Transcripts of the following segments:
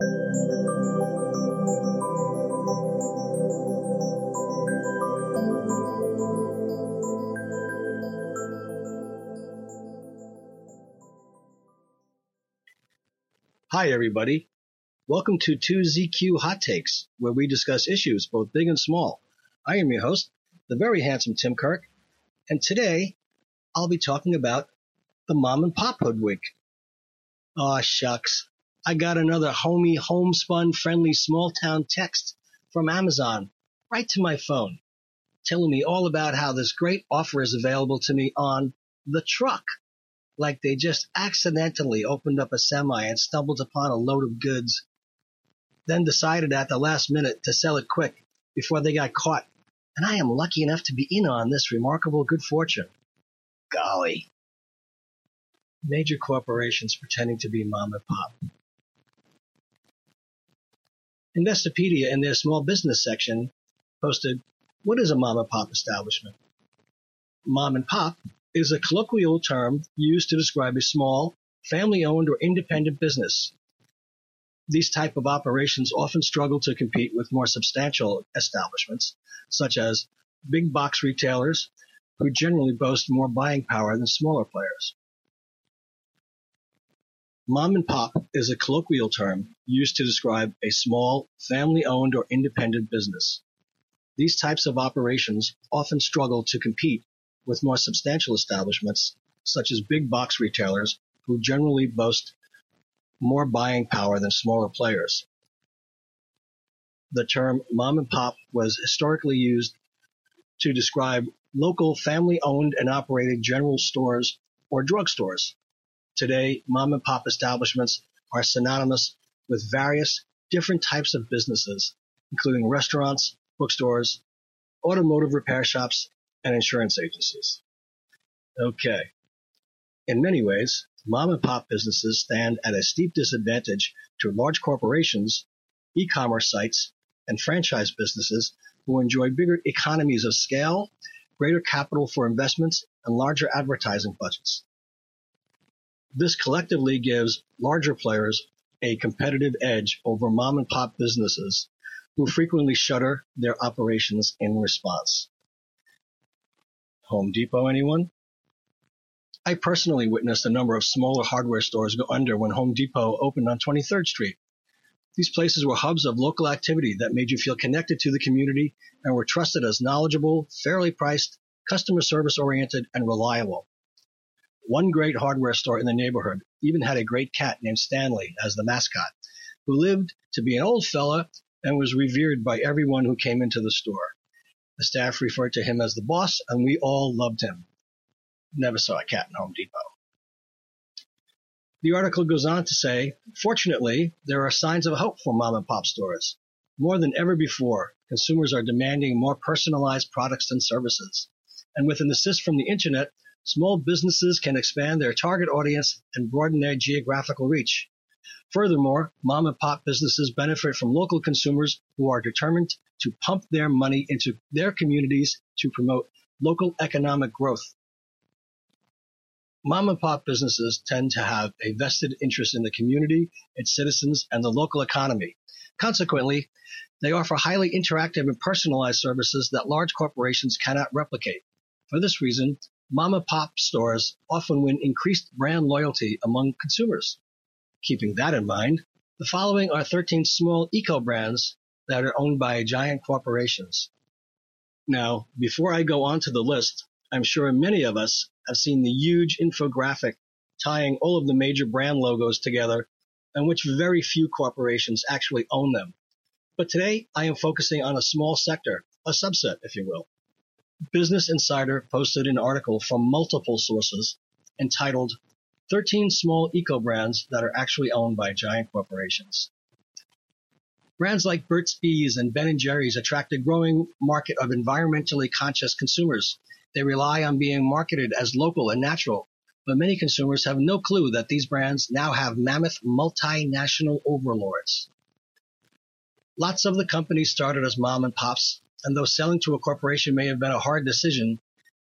Hi, everybody. Welcome to 2ZQ Hot Takes, where we discuss issues both big and small. I am your host, the very handsome Tim Kirk, and today I'll be talking about the mom and pop hoodwink. Aw, shucks. I got another homey, homespun friendly small town text from Amazon right to my phone telling me all about how this great offer is available to me on the truck like they just accidentally opened up a semi and stumbled upon a load of goods, then decided at the last minute to sell it quick before they got caught. And I am lucky enough to be in on this remarkable good fortune. Golly. Major corporations pretending to be mom and pop. Investopedia in their small business section posted, what is a mom and pop establishment? Mom and pop is a colloquial term used to describe a small, family-owned or independent business. These type of operations often struggle to compete with more substantial establishments, such as big box retailers, who generally boast more buying power than smaller players. Mom and pop is a colloquial term used to describe a small, family-owned or independent business. These types of operations often struggle to compete with more substantial establishments, such as big box retailers, who generally boast more buying power than smaller players. The term mom and pop was historically used to describe local family owned and operated general stores or drugstores. Today, mom and pop establishments are synonymous with various different types of businesses, including restaurants, bookstores, automotive repair shops, and insurance agencies. Okay. In many ways, mom and pop businesses stand at a steep disadvantage to large corporations, e-commerce sites, and franchise businesses who enjoy bigger economies of scale, greater capital for investments, and larger advertising budgets. This collectively gives larger players a competitive edge over mom and pop businesses who frequently shutter their operations in response. Home Depot, anyone? I personally witnessed a number of smaller hardware stores go under when Home Depot opened on 23rd Street. These places were hubs of local activity that made you feel connected to the community and were trusted as knowledgeable, fairly priced, customer service oriented, and reliable. One great hardware store in the neighborhood even had a great cat named Stanley as the mascot, who lived to be an old fella and was revered by everyone who came into the store. The staff referred to him as the boss, and we all loved him. Never saw a cat in Home Depot. The article goes on to say, fortunately, there are signs of hope for mom and pop stores. More than ever before, consumers are demanding more personalized products and services. And with an assist from the internet, small businesses can expand their target audience and broaden their geographical reach. Furthermore, mom and pop businesses benefit from local consumers who are determined to pump their money into their communities to promote local economic growth. Mom and pop businesses tend to have a vested interest in the community, its citizens, and the local economy. Consequently, they offer highly interactive and personalized services that large corporations cannot replicate. For this reason, mom and pop stores often win increased brand loyalty among consumers. Keeping that in mind, the following are 13 small eco brands that are owned by giant corporations. Now, before I go on to the list, I'm sure many of us have seen the huge infographic tying all of the major brand logos together and which very few corporations actually own them. But today I am focusing on a small sector, a subset, if you will. Business Insider posted an article from multiple sources entitled 13 small eco brands that are actually owned by giant corporations. Brands like Burt's Bees and Ben & Jerry's attract a growing market of environmentally conscious consumers. They rely on being marketed as local and natural, but many consumers have no clue that these brands now have mammoth multinational overlords. Lots of the companies started as mom and pops, and though selling to a corporation may have been a hard decision,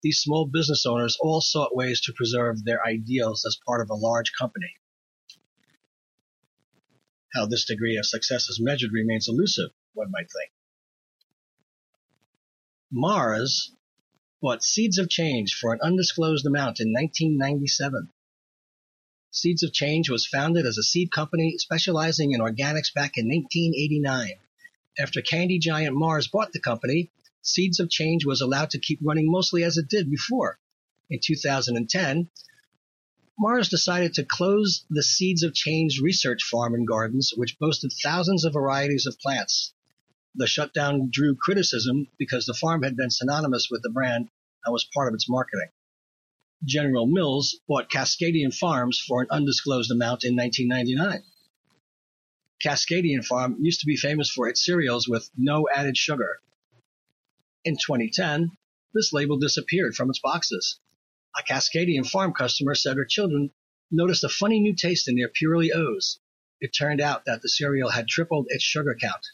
these small business owners all sought ways to preserve their ideals as part of a large company. How this degree of success is measured remains elusive, one might think. Mars bought Seeds of Change for an undisclosed amount in 1997. Seeds of Change was founded as a seed company specializing in organics back in 1989. After candy giant Mars bought the company, Seeds of Change was allowed to keep running mostly as it did before. In 2010, Mars decided to close the Seeds of Change research farm and gardens, which boasted thousands of varieties of plants. The shutdown drew criticism because the farm had been synonymous with the brand and was part of its marketing. General Mills bought Cascadian Farms for an undisclosed amount in 1999. Cascadian Farm used to be famous for its cereals with no added sugar. In 2010, this label disappeared from its boxes. A Cascadian Farm customer said her children noticed a funny new taste in their Purely O's. It turned out that the cereal had tripled its sugar count.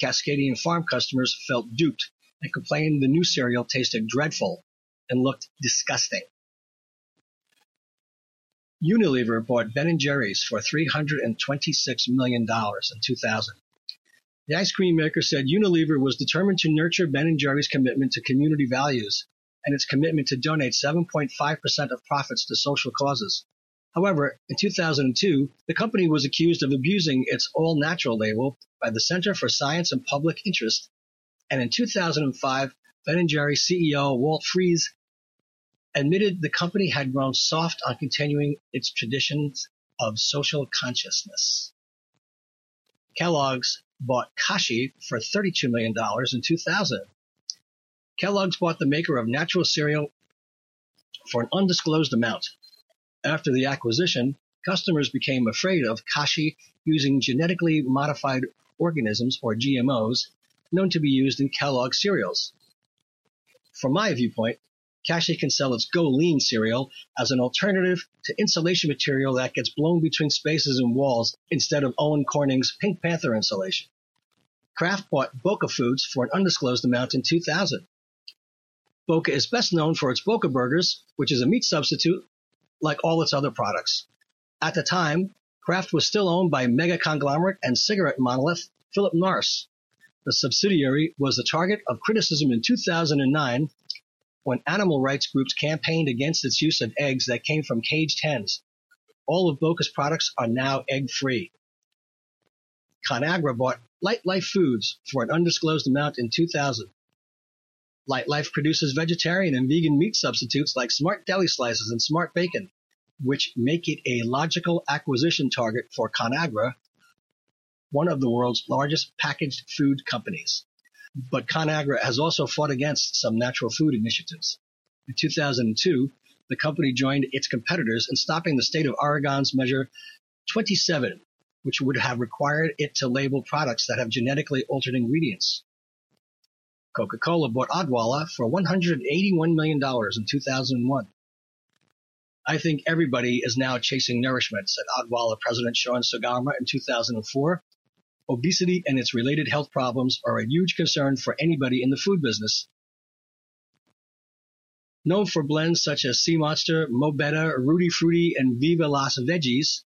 Cascadian Farm customers felt duped and complained the new cereal tasted dreadful and looked disgusting. Unilever bought Ben & Jerry's for $326 million in 2000. The ice cream maker said Unilever was determined to nurture Ben & Jerry's commitment to community values and its commitment to donate 7.5% of profits to social causes. However, in 2002, the company was accused of abusing its all natural label by the Center for Science and Public Interest. And in 2005, Ben & Jerry's CEO Walt Freese admitted the company had grown soft on continuing its traditions of social consciousness. Kellogg's bought Kashi for $32 million in 2000. Kellogg's bought the maker of natural cereal for an undisclosed amount. After the acquisition, customers became afraid of Kashi using genetically modified organisms, or GMOs, known to be used in Kellogg cereals. From my viewpoint, Kashi can sell its Go Lean cereal as an alternative to insulation material that gets blown between spaces and walls instead of Owens Corning's Pink Panther insulation. Kraft bought Boca Foods for an undisclosed amount in 2000. Boca is best known for its Boca Burgers, which is a meat substitute like all its other products. At the time, Kraft was still owned by mega conglomerate and cigarette monolith Philip Morris. The subsidiary was the target of criticism in 2009 when animal rights groups campaigned against its use of eggs that came from caged hens. All of Boca's products are now egg free. ConAgra bought Lightlife Foods for an undisclosed amount in 2000. Lightlife produces vegetarian and vegan meat substitutes like Smart Deli Slices and Smart Bacon, which make it a logical acquisition target for ConAgra, one of the world's largest packaged food companies. But ConAgra has also fought against some natural food initiatives. In 2002, the company joined its competitors in stopping the state of Oregon's Measure 27, which would have required it to label products that have genetically altered ingredients. Coca-Cola bought Odwalla for $181 million in 2001. I think everybody is now chasing nourishment, said Odwalla President Sean Sugama in 2004. Obesity and its related health problems are a huge concern for anybody in the food business. Known for blends such as C Monster, Mo' Rudy Fruity, and Viva Las Veggies,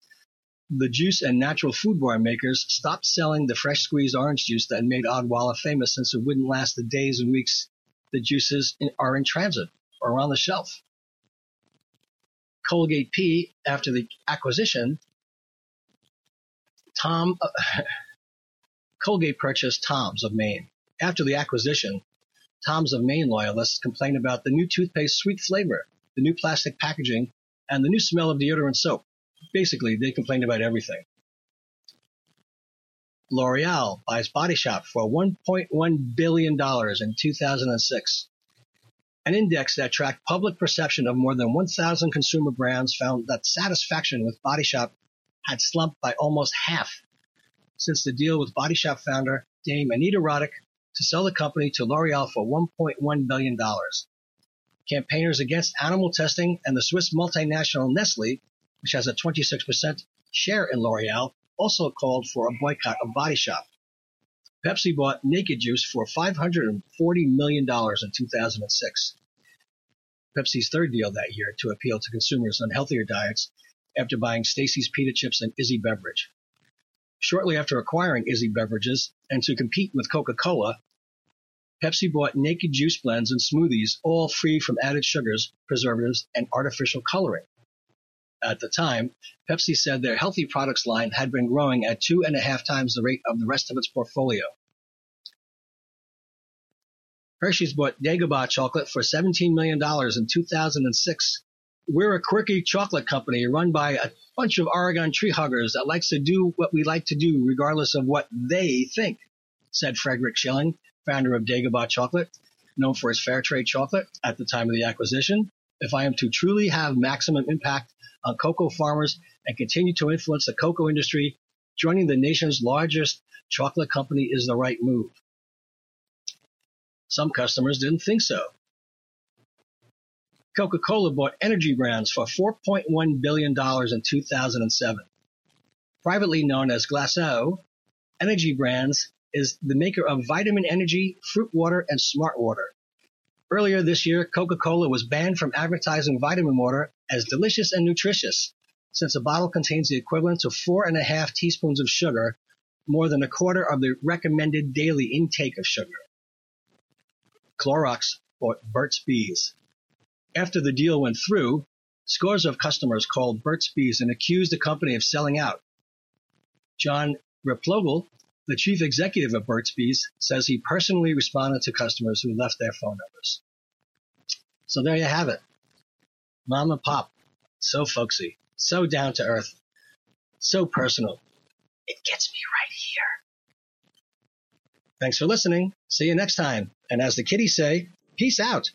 the juice and natural food bar makers stopped selling the fresh squeezed orange juice that made Odwalla famous since it wouldn't last the days and weeks the juices are in transit or on the shelf. Colgate P, after the acquisition, Tom Colgate purchased Tom's of Maine. After the acquisition, Tom's of Maine loyalists complained about the new toothpaste sweet flavor, the new plastic packaging, and the new smell of deodorant soap basically they complained about everything. L'Oreal buys Body Shop for $1.1 billion in 2006. An index that tracked public perception of more than 1,000 consumer brands found that satisfaction with Body Shop had slumped by almost half since the deal with Body Shop founder Dame Anita Roddick to sell the company to L'Oreal for $1.1 billion. Campaigners against animal testing and the Swiss multinational Nestle which has a 26% share in L'Oreal, also called for a boycott of Body Shop. Pepsi bought Naked Juice for $540 million in 2006. Pepsi's third deal that year to appeal to consumers on healthier diets after buying Stacy's Pita Chips and IZZE Beverage. Shortly after acquiring IZZE Beverages and to compete with Coca-Cola, Pepsi bought naked juice blends and smoothies, all free from added sugars, preservatives, and artificial coloring. At the time, Pepsi said their healthy products line had been growing at two and a half times the rate of the rest of its portfolio. Hershey's bought Dagoba chocolate for $17 million in 2006. We're a quirky chocolate company run by a bunch of Oregon tree huggers that likes to do what we like to do regardless of what they think, said Frederick Schilling, founder of Dagoba Chocolate, known for its fair trade chocolate at the time of the acquisition. If I am to truly have maximum impact on cocoa farmers and continue to influence the cocoa industry, joining the nation's largest chocolate company is the right move. Some customers didn't think so. Coca-Cola bought energy brands for $4.1 billion in 2007. Privately known as Glacéau, Energy Brands is the maker of Vitamin Energy, Fruit Water, and Smart Water. Earlier this year, Coca-Cola was banned from advertising vitamin water as delicious and nutritious, since a bottle contains the equivalent to four and a half teaspoons of sugar, more than a quarter of the recommended daily intake of sugar. Clorox bought Burt's Bees. After the deal went through, scores of customers called Burt's Bees and accused the company of selling out. John Replogle, the chief executive of Burt's Bees, says he personally responded to customers who left their phone numbers. So there you have it. Mom and Pop, so folksy, so down to earth, so personal. It gets me right here. Thanks for listening. See you next time. And as the kiddies say, peace out.